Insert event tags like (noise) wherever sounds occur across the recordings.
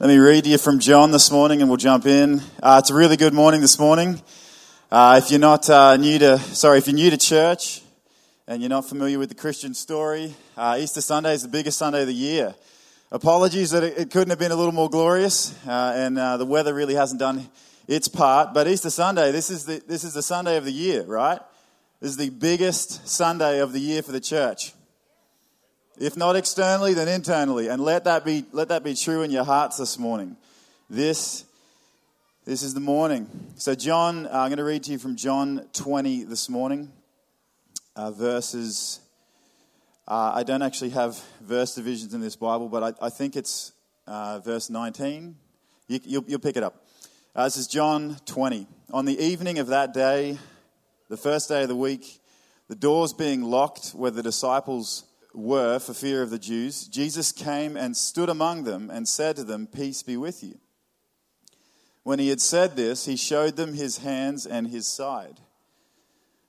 Let me read you from John this morning and we'll jump in. Uh, it's a really good morning this morning. Uh, if you're not uh, new to, sorry, if you're new to church and you're not familiar with the Christian story, uh, Easter Sunday is the biggest Sunday of the year. Apologies that it, it couldn't have been a little more glorious uh, and uh, the weather really hasn't done its part. But Easter Sunday, this is, the, this is the Sunday of the year, right? This is the biggest Sunday of the year for the church. If not externally, then internally. And let that be, let that be true in your hearts this morning. This, this is the morning. So, John, uh, I'm going to read to you from John 20 this morning, uh, verses. Uh, I don't actually have verse divisions in this Bible, but I, I think it's uh, verse 19. You, will you'll pick it up. Uh, this is John 20. On the evening of that day, the first day of the week, the doors being locked where the disciples were for fear of the Jews, Jesus came and stood among them and said to them, Peace be with you. When he had said this, he showed them his hands and his side.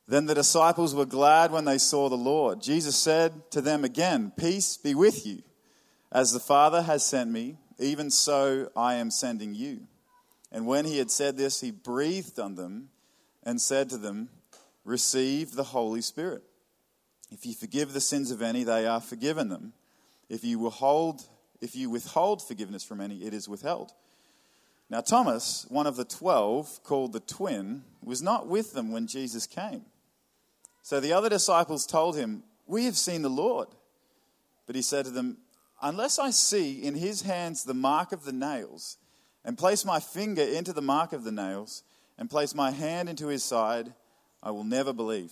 Then the disciples were glad when they saw the Lord. Jesus said to them again, Peace be with you. As the Father has sent me, even so I am sending you. And when he had said this, he breathed on them and said to them, Receive the Holy Spirit. If you forgive the sins of any, they are forgiven them. If you withhold, if you withhold forgiveness from any, it is withheld. Now, Thomas, one of the twelve, called the twin, was not with them when Jesus came. So the other disciples told him, We have seen the Lord. But he said to them, Unless I see in his hands the mark of the nails, and place my finger into the mark of the nails, and place my hand into his side, I will never believe.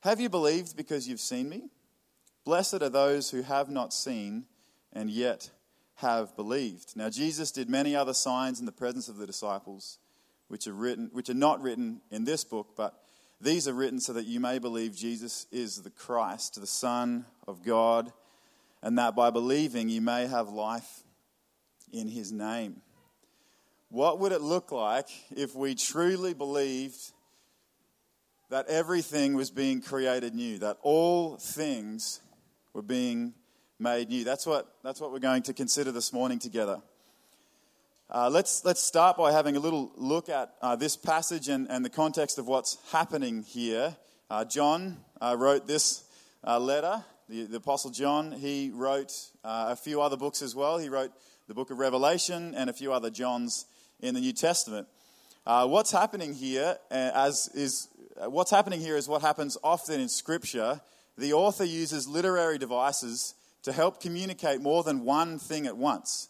have you believed because you've seen me? Blessed are those who have not seen and yet have believed. Now, Jesus did many other signs in the presence of the disciples, which are, written, which are not written in this book, but these are written so that you may believe Jesus is the Christ, the Son of God, and that by believing you may have life in his name. What would it look like if we truly believed that everything was being created new, that all things were being made new. That's what, that's what we're going to consider this morning together. Uh, let's, let's start by having a little look at uh, this passage and, and the context of what's happening here. Uh, John uh, wrote this uh, letter, the, the, Apostle John. He wrote uh, a few other books as well. He wrote the book of Revelation and a few other Johns in the New Testament. What's happening here, as is uh, what's happening here is what happens often in Scripture. The author uses literary devices to help communicate more than one thing at once.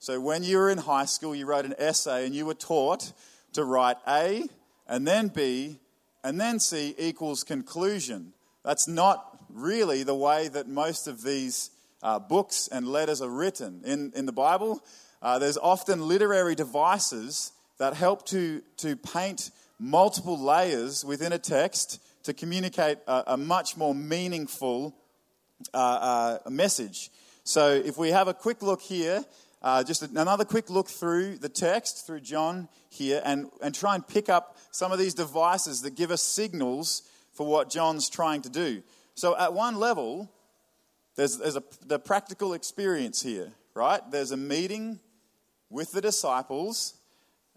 So when you were in high school, you wrote an essay and you were taught to write A and then B and then C equals conclusion. That's not really the way that most of these uh, books and letters are written. In, in the Bible, uh, there's often literary devices that help to, to paint multiple layers within a text to communicate a, a much more meaningful uh, uh, message. So, if we have a quick look here, uh, just another quick look through the text, through John here, and, and try and pick up some of these devices that give us signals for what John's trying to do. So, at one level, there's, there's a, the practical experience here, right? There's a meeting with the disciples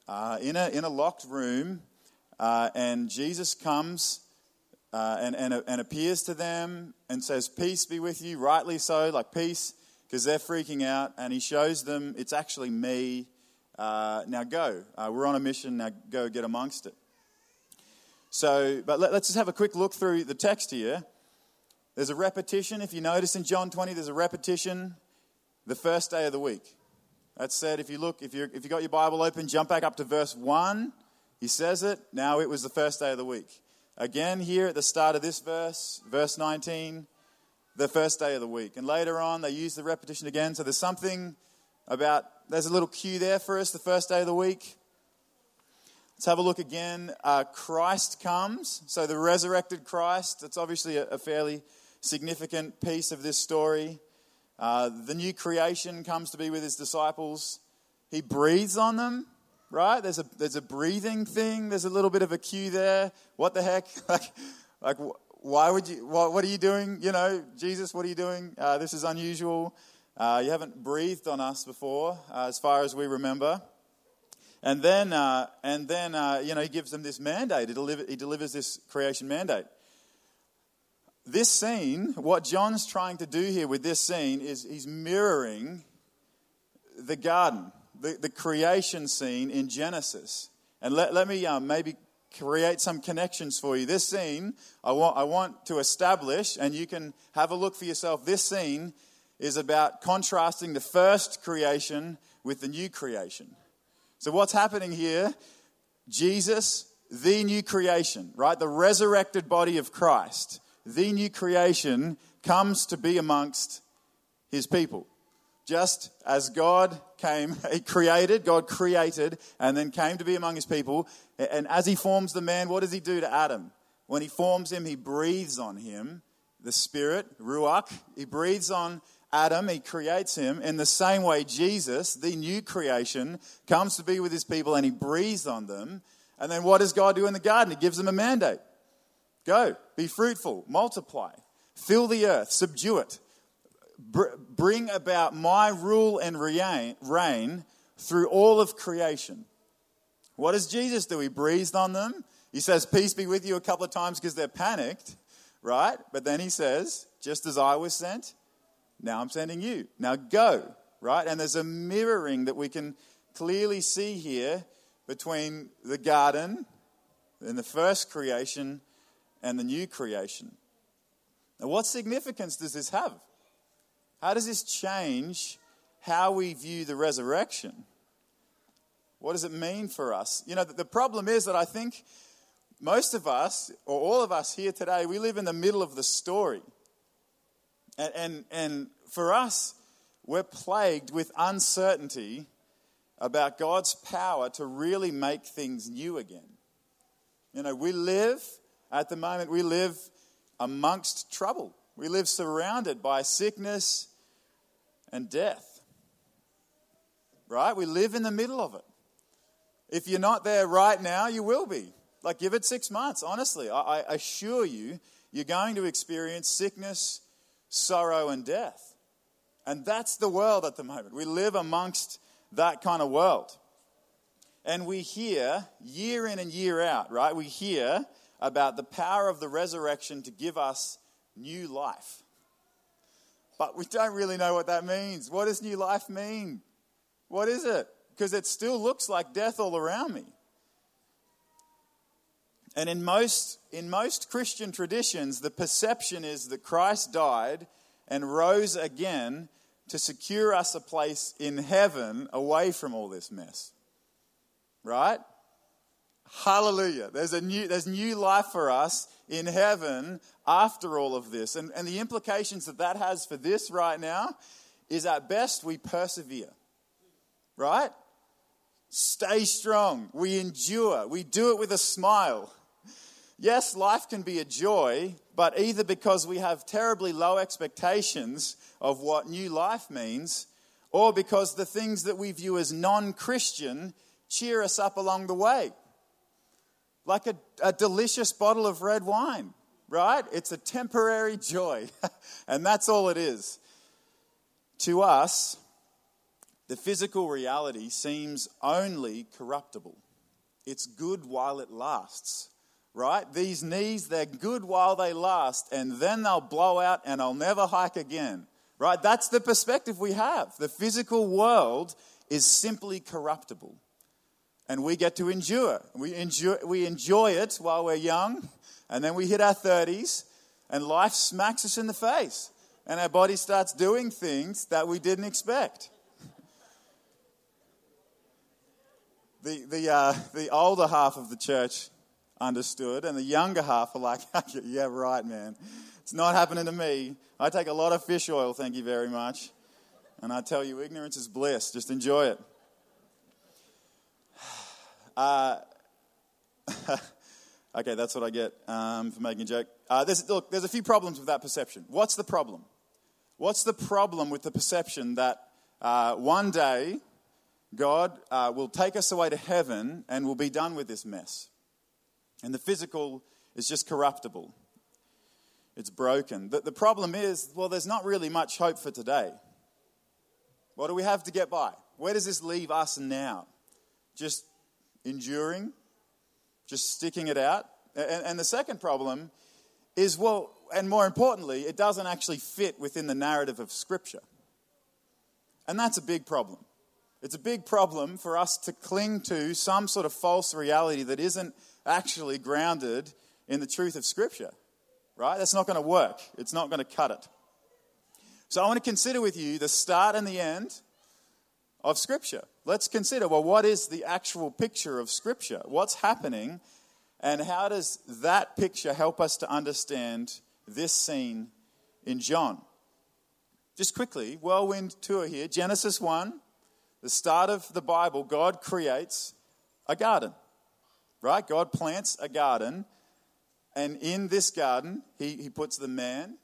uh, in, a, in a locked room uh, and Jesus comes uh, and, and, and appears to them and says, Peace be with you, rightly so, like peace, because they're freaking out. And he shows them, It's actually me. Uh, now go. Uh, we're on a mission. Now go get amongst it. So, but let, let's just have a quick look through the text here. There's a repetition. If you notice in John 20, there's a repetition the first day of the week. That said, if you look, if, you if you got your Bible open, jump back up to verse 1 he says it, now it was the first day of the week. Again, here at the start of this verse, verse 19, the first day of the week. And later on, they use the repetition again. So there's something about, there's a little cue there for us, the first day of the week. Let's have a look again. Uh, Christ comes. So the resurrected Christ, that's obviously a, a fairly significant piece of this story. Uh, the new creation comes to be with his disciples. He breathes on them, right? There's a, there's a breathing thing. There's a little bit of a cue there. What the heck? (laughs) like, like why would you, what, what, are you doing? You know, Jesus, what are you doing? Uh, this is unusual. Uh, you haven't breathed on us before, uh, as far as we remember. And then, uh, and then you know, he gives them this mandate. He, deliver, he delivers this creation mandate. This scene, what John's trying to do here with this scene is he's mirroring the garden, the, the creation scene in Genesis. And let, let me um, maybe create some connections for you. This scene, I want, I want to establish, and you can have a look for yourself. This scene is about contrasting the first creation with the new creation. So, what's happening here? Jesus, the new creation, right? The resurrected body of Christ, the new creation, comes to be amongst his people. Just as God came, (laughs) he created, God created, and then came to be among his people. And as he forms the man, what does he do to Adam? When he forms him, he breathes on him, the Spirit, Ruach. He breathes on Adam, he creates him. In the same way, Jesus, the new creation, comes to be with his people and he breathes on them. And then what does God do in the garden? He gives them a mandate go, be fruitful, multiply, fill the earth, subdue it, Br- bring about my rule and reign through all of creation. What does Jesus do? He breathed on them. He says, Peace be with you a couple of times because they're panicked, right? But then he says, Just as I was sent, now I'm sending you. Now go, right? And there's a mirroring that we can clearly see here between the garden and the first creation and the new creation. Now, what significance does this have? How does this change how we view the resurrection? What does it mean for us? You know, the problem is that I think most of us, or all of us here today, we live in the middle of the story. And, and, and for us, we're plagued with uncertainty about God's power to really make things new again. You know, we live, at the moment, we live amongst trouble. We live surrounded by sickness and death. Right? We live in the middle of it. If you're not there right now, you will be. Like, give it six months, honestly. I, I assure you, you're going to experience sickness sorrow, and death. And that's the world at the moment. We live amongst that kind of world. And we hear year in and year out, right? We hear about the power of the resurrection to give us new life. But we don't really know what that means. What does new life mean? What is it? Because it still looks like death all around me. And in most, in most Christian traditions, the perception is that Christ died and rose again to secure us a place in heaven away from all this mess. Right? Hallelujah. There's, a new, there's new life for us in heaven after all of this. And, and the implications that that has for this right now is at best we persevere. Right? Stay strong. We endure. We do it with a smile. Yes, life can be a joy, but either because we have terribly low expectations of what new life means, or because the things that we view as non Christian cheer us up along the way. Like a, a, delicious bottle of red wine, right? It's a temporary joy, (laughs) and that's all it is. To us, the physical reality seems only corruptible. It's good while it lasts right? These knees, they're good while they last, and then they'll blow out and I'll never hike again, right? That's the perspective we have. The physical world is simply corruptible. And we get to endure. We enjoy, we enjoy it while we're young, and then we hit our 30s, and life smacks us in the face. And our body starts doing things that we didn't expect. The, the, uh, the older half of the church understood, and the younger half are like, (laughs) yeah, right, man. It's not happening to me. I take a lot of fish oil, thank you very much. And I tell you, ignorance is bliss. Just enjoy it. Uh, (laughs) okay, that's what I get um, for making a joke. Uh, there's, look, there's a few problems with that perception. What's the problem? What's the problem with the perception that uh, one day God uh, will take us away to heaven and we'll be done with this mess? And the physical is just corruptible, it's broken. The, the problem is, well, there's not really much hope for today. What do we have to get by? Where does this leave us now? Just enduring, just sticking it out. And, and the second problem is, well, and more importantly, it doesn't actually fit within the narrative of Scripture. And that's a big problem. It's a big problem for us to cling to some sort of false reality that isn't actually grounded in the truth of Scripture, right? That's not going to work. It's not going to cut it. So I want to consider with you the start and the end of Scripture. Let's consider well, what is the actual picture of Scripture? What's happening? And how does that picture help us to understand this scene in John? Just quickly, whirlwind tour here Genesis 1, the start of the Bible, God creates a garden, right? God plants a garden, and in this garden, He, he puts the man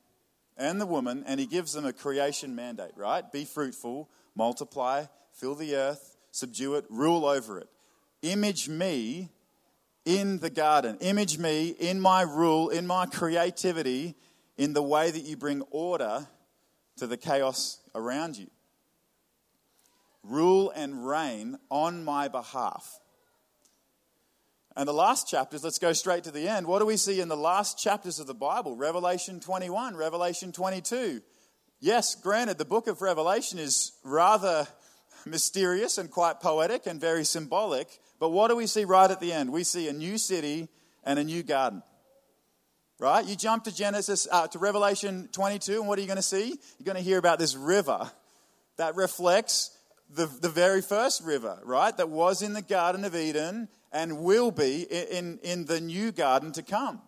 and the woman, and He gives them a creation mandate, right? Be fruitful, multiply, fill the earth, subdue it, rule over it. Image me in the garden. Image me in my rule, in my creativity, in the way that you bring order to the chaos around you. Rule and reign on my behalf. And the last chapters, let's go straight to the end. What do we see in the last chapters of the Bible? Revelation 21, Revelation 22. Yes, granted, the book of Revelation is rather mysterious and quite poetic and very symbolic. But what do we see right at the end? We see a new city and a new garden. Right? You jump to Genesis, uh, to Revelation 22, and what are you going to see? You're going to hear about this river that reflects the, the very first river, right? That was in the Garden of Eden and will be in, in the new garden to come.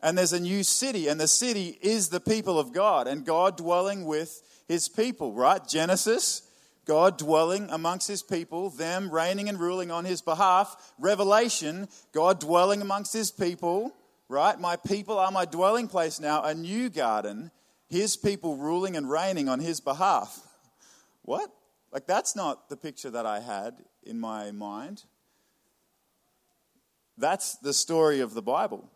And there's a new city, and the city is the people of God and God dwelling with his people, right? Genesis God dwelling amongst his people, them reigning and ruling on his behalf. Revelation, God dwelling amongst his people, right? My people are my dwelling place now, a new garden, his people ruling and reigning on his behalf. What? Like, that's not the picture that I had in my mind. That's the story of the Bible.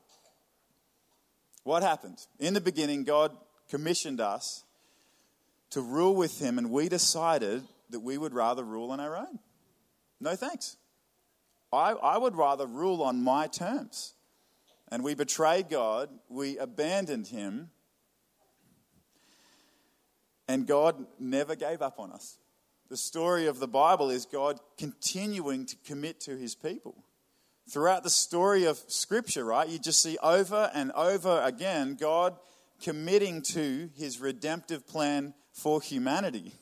What happened? In the beginning, God commissioned us to rule with him, and we decided that we would rather rule on our own. No thanks. I, I would rather rule on my terms. And we betrayed God, we abandoned Him, and God never gave up on us. The story of the Bible is God continuing to commit to His people. Throughout the story of Scripture, right, you just see over and over again God committing to His redemptive plan for humanity.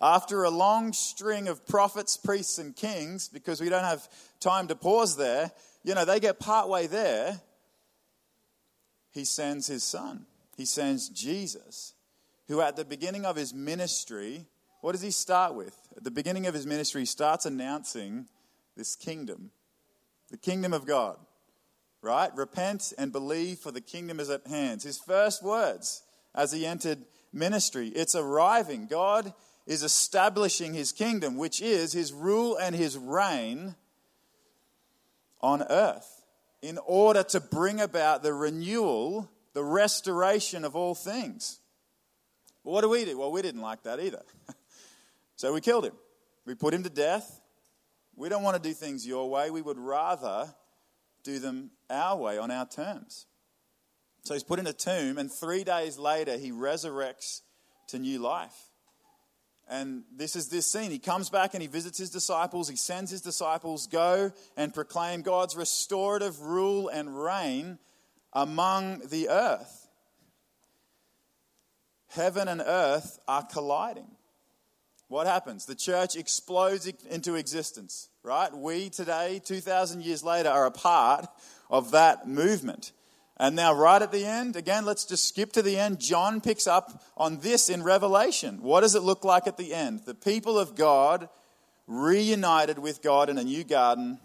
After a long string of prophets, priests, and kings, because we don't have time to pause there, you know, they get partway there. He sends his son. He sends Jesus, who at the beginning of his ministry, what does he start with? At the beginning of his ministry, he starts announcing this kingdom, the kingdom of God, right? Repent and believe, for the kingdom is at hand. His first words as he entered ministry. It's arriving. God is establishing his kingdom, which is his rule and his reign on earth, in order to bring about the renewal, the restoration of all things. what do we do? Well, we didn't like that either. (laughs) so we killed him. We put him to death. We don't want to do things your way. We would rather do them our way on our terms. So he's put in a tomb, and three days later, he resurrects to new life. And this is this scene. He comes back and he visits his disciples. He sends his disciples, go and proclaim God's restorative rule and reign among the earth. Heaven and earth are colliding. What happens? The church explodes into existence, right? We today, 2,000 years later, are a part of that movement. And now, right at the end, again, let's just skip to the end. John picks up on this in Revelation. What does it look like at the end? The people of God reunited with God in a new garden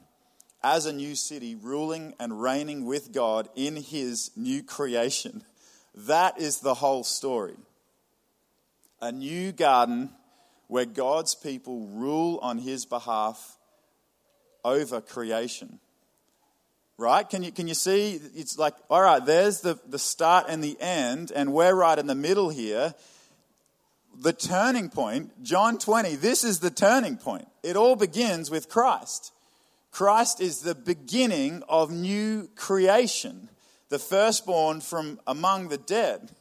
as a new city, ruling and reigning with God in his new creation. That is the whole story. A new garden where God's people rule on his behalf over creation right? Can you, can you see? It's like, all right, there's the, the start and the end, and we're right in the middle here. The turning point, John 20, this is the turning point. It all begins with Christ. Christ is the beginning of new creation, the firstborn from among the dead.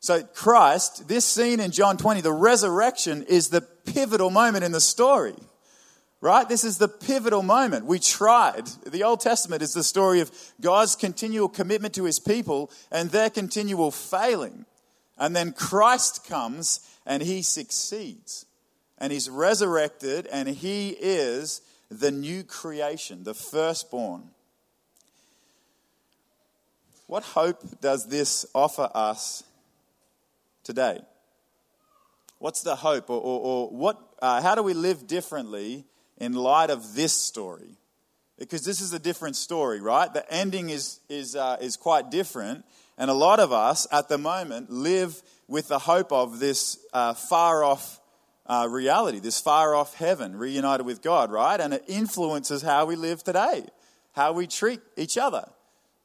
So, Christ, this scene in John 20, the resurrection, is the pivotal moment in the story. Right? This is the pivotal moment. We tried. The Old Testament is the story of God's continual commitment to his people and their continual failing. And then Christ comes and he succeeds. And he's resurrected and he is the new creation, the firstborn. What hope does this offer us today? What's the hope, or, or, or what, uh, how do we live differently in light of this story. Because this is a different story, right? The ending is, is, uh, is quite different. And a lot of us at the moment live with the hope of this uh, far off uh, reality, this far off heaven, reunited with God, right? And it influences how we live today, how we treat each other,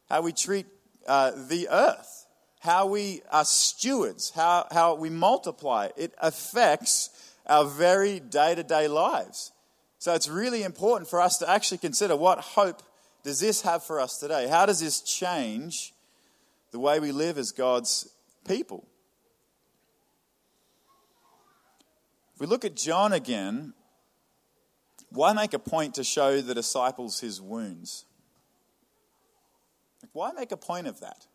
how we treat uh, the earth, how we are stewards, how, how we multiply. It affects our very day to day lives. So it's really important for us to actually consider what hope does this have for us today? How does this change the way we live as God's people? If we look at John again, why make a point to show the disciples his wounds? Like, why make a point of that?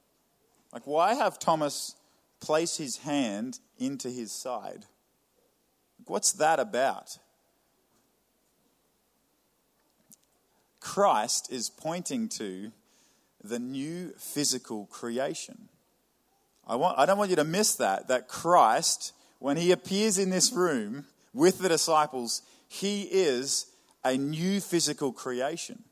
Like, why have Thomas place his hand into his side? Like, what's that about? Christ is pointing to the new physical creation. I, want, I don't want you to miss that, that Christ, when he appears in this room with the disciples, he is a new physical creation.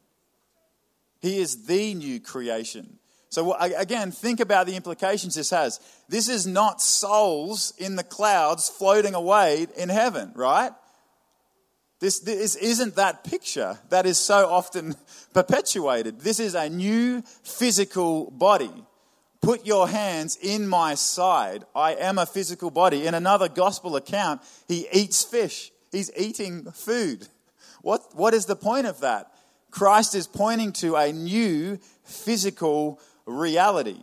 He is the new creation. So, again, think about the implications this has. This is not souls in the clouds floating away in heaven, right? This, this isn't that picture that is so often (laughs) perpetuated. This is a new physical body. Put your hands in my side. I am a physical body. In another gospel account, he eats fish. He's eating food. What, what is the point of that? Christ is pointing to a new physical reality.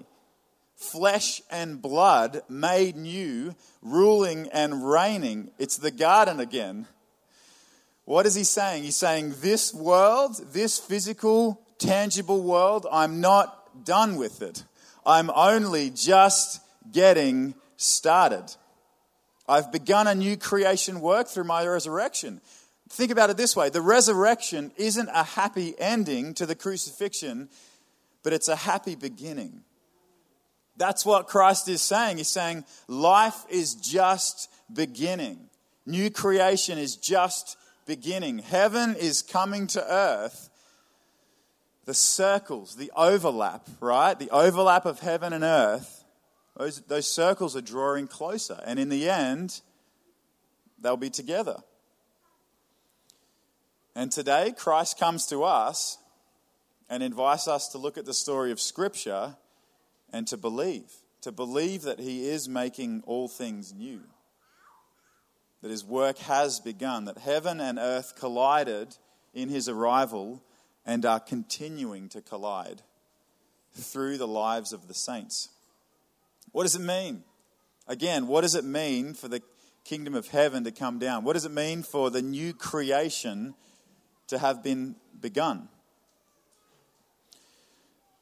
Flesh and blood made new, ruling and reigning. It's the garden again. What is he saying? He's saying, This world, this physical, tangible world, I'm not done with it. I'm only just getting started. I've begun a new creation work through my resurrection. Think about it this way the resurrection isn't a happy ending to the crucifixion, but it's a happy beginning. That's what Christ is saying. He's saying life is just beginning, new creation is just beginning. Heaven is coming to earth. The circles, the overlap, right? The overlap of heaven and earth, those, those circles are drawing closer. And in the end, they'll be together. And today, Christ comes to us and invites us to look at the story of Scripture and to believe, to believe that He is making all things new that his work has begun, that heaven and earth collided in his arrival and are continuing to collide through the lives of the saints. What does it mean? Again, what does it mean for the kingdom of heaven to come down? What does it mean for the new creation to have been begun?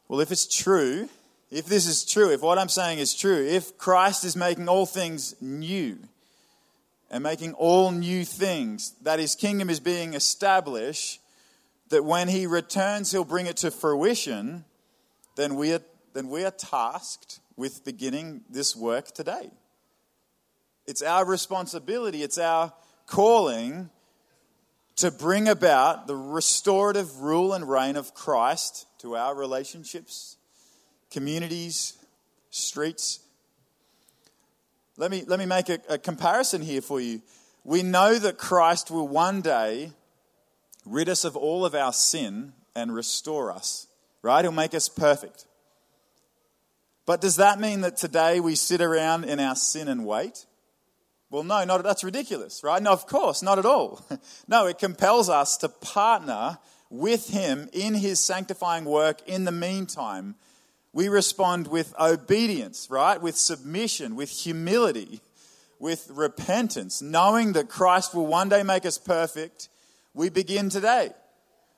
Well, if it's true, if this is true, if what I'm saying is true, if Christ is making all things new, and making all new things, that his kingdom is being established, that when he returns, he'll bring it to fruition, then we are, then we are tasked with beginning this work today. It's our responsibility, it's our calling to bring about the restorative rule and reign of Christ to our relationships, communities, streets. Let me, let me make a, a comparison here for you. We know that Christ will one day rid us of all of our sin and restore us, right? He'll make us perfect. But does that mean that today we sit around in our sin and wait? Well, no, not, that's ridiculous, right? No, of course, not at all. (laughs) no, it compels us to partner with Him in His sanctifying work in the meantime. We respond with obedience, right? With submission, with humility, with repentance, knowing that Christ will one day make us perfect. We begin today,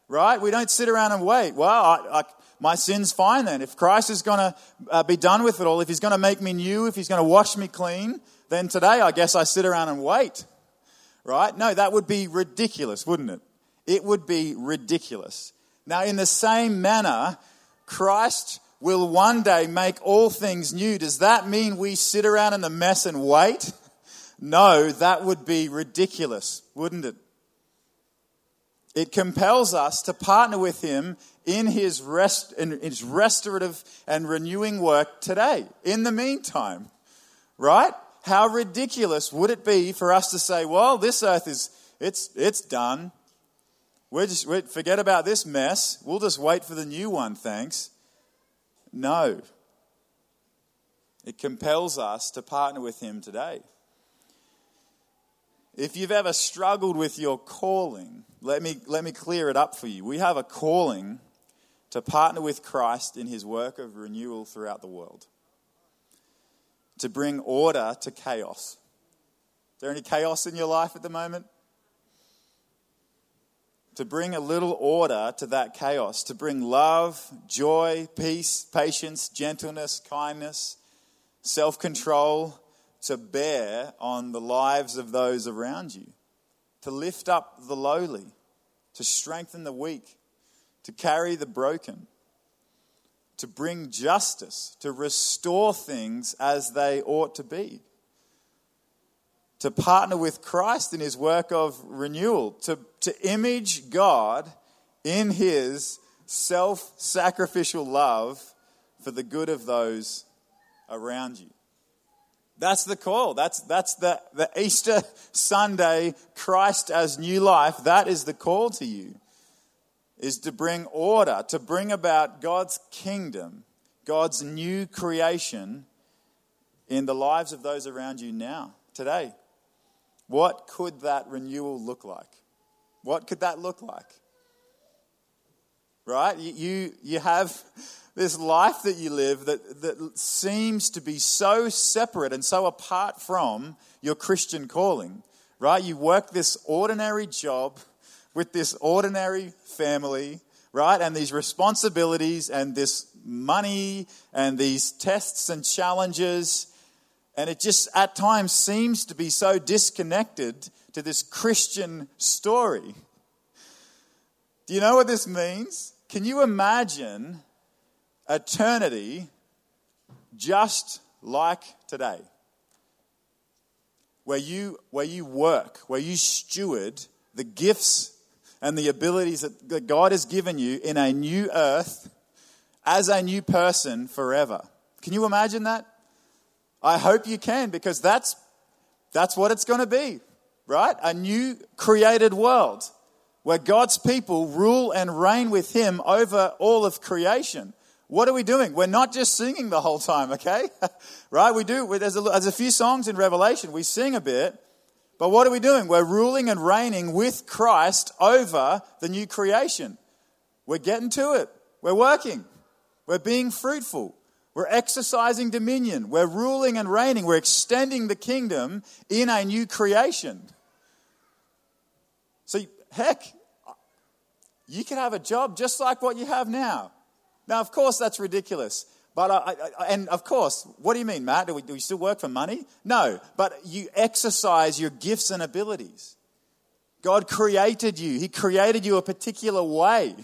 right? We don't sit around and wait. Well, I, I, my sin's fine then. If Christ is going to uh, be done with it all, if He's going to make me new, if He's going to wash me clean, then today I guess I sit around and wait. Right? No, that would be ridiculous, wouldn't it? It would be ridiculous. Now, in the same manner, Christ will one day make all things new. Does that mean we sit around in the mess and wait? No, that would be ridiculous, wouldn't it? It compels us to partner with Him in His, rest, in his restorative and renewing work today, in the meantime, right? how ridiculous would it be for us to say, well, this earth is, it's, it's done. We're just, we forget about this mess. We'll just wait for the new one, thanks. No. It compels us to partner with Him today. If you've ever struggled with your calling, let me, let me clear it up for you. We have a calling to partner with Christ in His work of renewal throughout the world to bring order to chaos. Is there any chaos in your life at the moment? To bring a little order to that chaos, to bring love, joy, peace, patience, gentleness, kindness, self control to bear on the lives of those around you, to lift up the lowly, to strengthen the weak, to carry the broken to bring justice, to restore things as they ought to be, to partner with Christ in his work of renewal, to, to image God in his self sacrificial love for the good of those around you. That's the call. That's, that's the, the Easter Sunday, Christ as new life. That is the call to you is to bring order, to bring about God's kingdom, God's new creation in the lives of those around you now, today. What could that renewal look like? What could that look like? Right? You, you have this life that you live that, that seems to be so separate and so apart from your Christian calling. Right? You work this ordinary job with this ordinary family, right? And these responsibilities and this money and these tests and challenges. And it just at times seems to be so disconnected to this Christian story. Do you know what this means? Can you imagine eternity just like today? Where you, where you work, where you steward the gifts and the abilities that God has given you in a new earth as a new person forever. Can you imagine that? I hope you can because that's, that's what it's going to be, right? A new created world where God's people rule and reign with Him over all of creation. What are we doing? We're not just singing the whole time, okay? (laughs) right? We do. There's a, there's a few songs in Revelation. We sing a bit, but what are we doing? We're ruling and reigning with Christ over the new creation. We're getting to it. We're working. We're being fruitful. We're exercising dominion. We're ruling and reigning. We're extending the kingdom in a new creation. So, heck, you can have a job just like what you have now. Now, of course, that's ridiculous. But I, I, and of course, what do you mean, Matt? Do we, do we still work for money? No, but you exercise your gifts and abilities. God created you. He created you a particular way,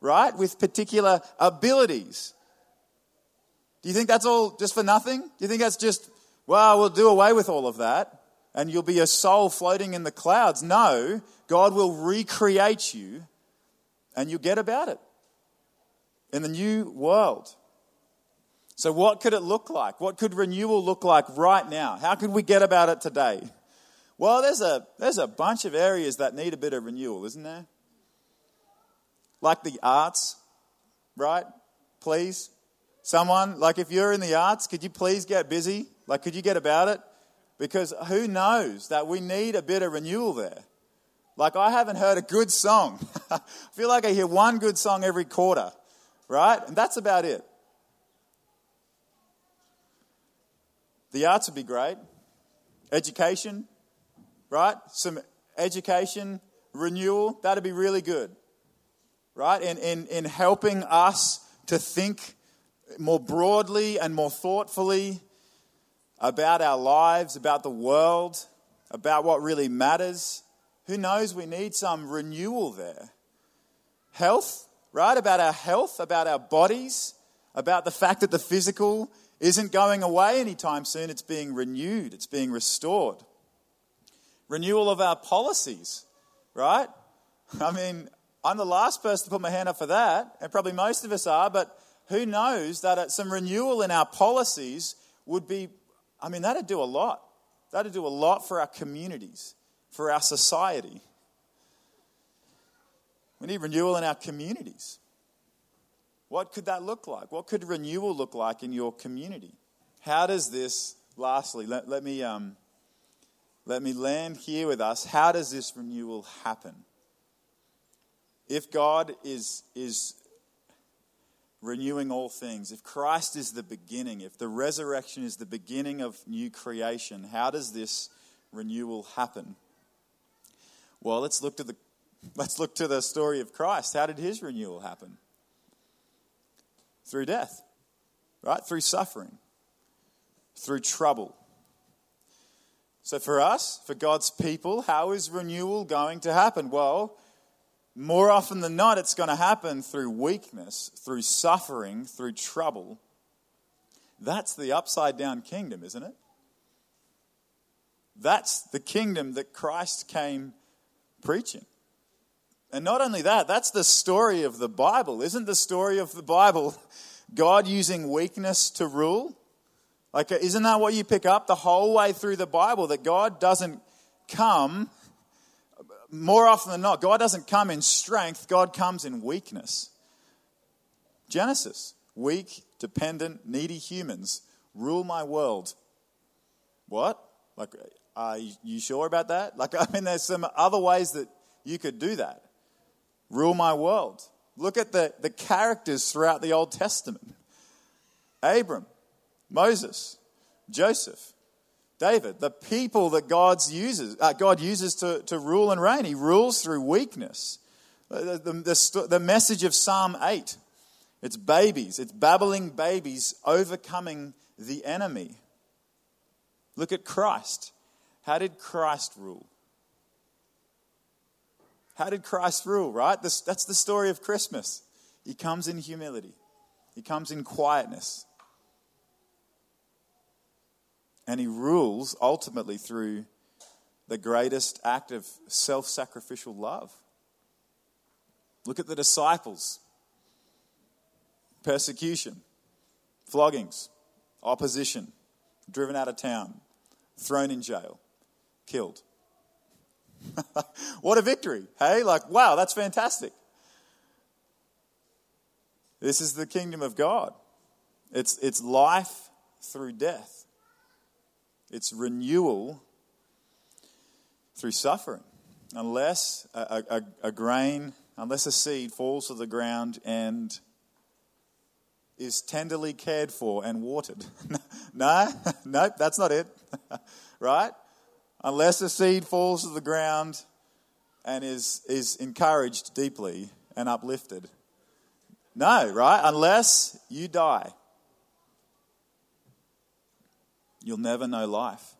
right? With particular abilities. Do you think that's all just for nothing? Do you think that's just, well, we'll do away with all of that and you'll be a soul floating in the clouds? No, God will recreate you and you'll get about it in the new world. So, what could it look like? What could renewal look like right now? How could we get about it today? Well, there's a, there's a bunch of areas that need a bit of renewal, isn't there? Like the arts, right? Please. Someone, like if you're in the arts, could you please get busy? Like, could you get about it? Because who knows that we need a bit of renewal there? Like, I haven't heard a good song. (laughs) I feel like I hear one good song every quarter, right? And that's about it. The arts would be great. Education, right? Some education, renewal, that'd be really good, right? In, in, in helping us to think more broadly and more thoughtfully about our lives, about the world, about what really matters. Who knows? We need some renewal there. Health, right? About our health, about our bodies, about the fact that the physical isn't going away anytime soon. It's being renewed, it's being restored. Renewal of our policies, right? I mean, I'm the last person to put my hand up for that, and probably most of us are, but who knows that some renewal in our policies would be, I mean, that'd do a lot. That'd do a lot for our communities, for our society. We need renewal in our communities. What could that look like? What could renewal look like in your community? How does this, lastly, let, let me, um, let me land here with us. How does this renewal happen? If God is, is renewing all things, if Christ is the beginning, if the resurrection is the beginning of new creation, how does this renewal happen? Well, let's look to the (laughs) let's look to the story of Christ. How did his renewal happen? Through death. Right? Through suffering. Through trouble. So for us, for God's people, how is renewal going to happen? Well, more often than not, it's going to happen through weakness, through suffering, through trouble. That's the upside down kingdom, isn't it? That's the kingdom that Christ came preaching. And not only that, that's the story of the Bible. Isn't the story of the Bible God using weakness to rule? Like, isn't that what you pick up the whole way through the Bible? That God doesn't come more often than not, God doesn't come in strength, God comes in weakness. Genesis weak, dependent, needy humans rule my world. What? Like, are you sure about that? (laughs) Like, I mean, there's some other ways that you could do that. Rule my world. Look at the, the characters throughout the Old Testament Abram, Moses, Joseph, David, the people that God's uses, uh, God uses to, to rule and reign. He rules through weakness. The, the, the, the message of Psalm 8 it's babies, it's babbling babies overcoming the enemy. Look at Christ. How did Christ rule? How did Christ rule, right? This, that's the story of Christmas. He comes in humility, he comes in quietness, and he rules ultimately through the greatest act of self sacrificial love. Look at the disciples persecution, floggings, opposition, driven out of town, thrown in jail, killed. (laughs) what a victory, hey? Like, wow, that's fantastic. This is the kingdom of God. It's, it's life through death. It's renewal through suffering. Unless a, a, a grain, unless a seed falls to the ground and is tenderly cared for and watered. (laughs) no, (laughs) nope, that's not it. (laughs) right? Unless a seed falls to the ground and is, is encouraged deeply and uplifted. No, right? Unless you die. You'll never know life.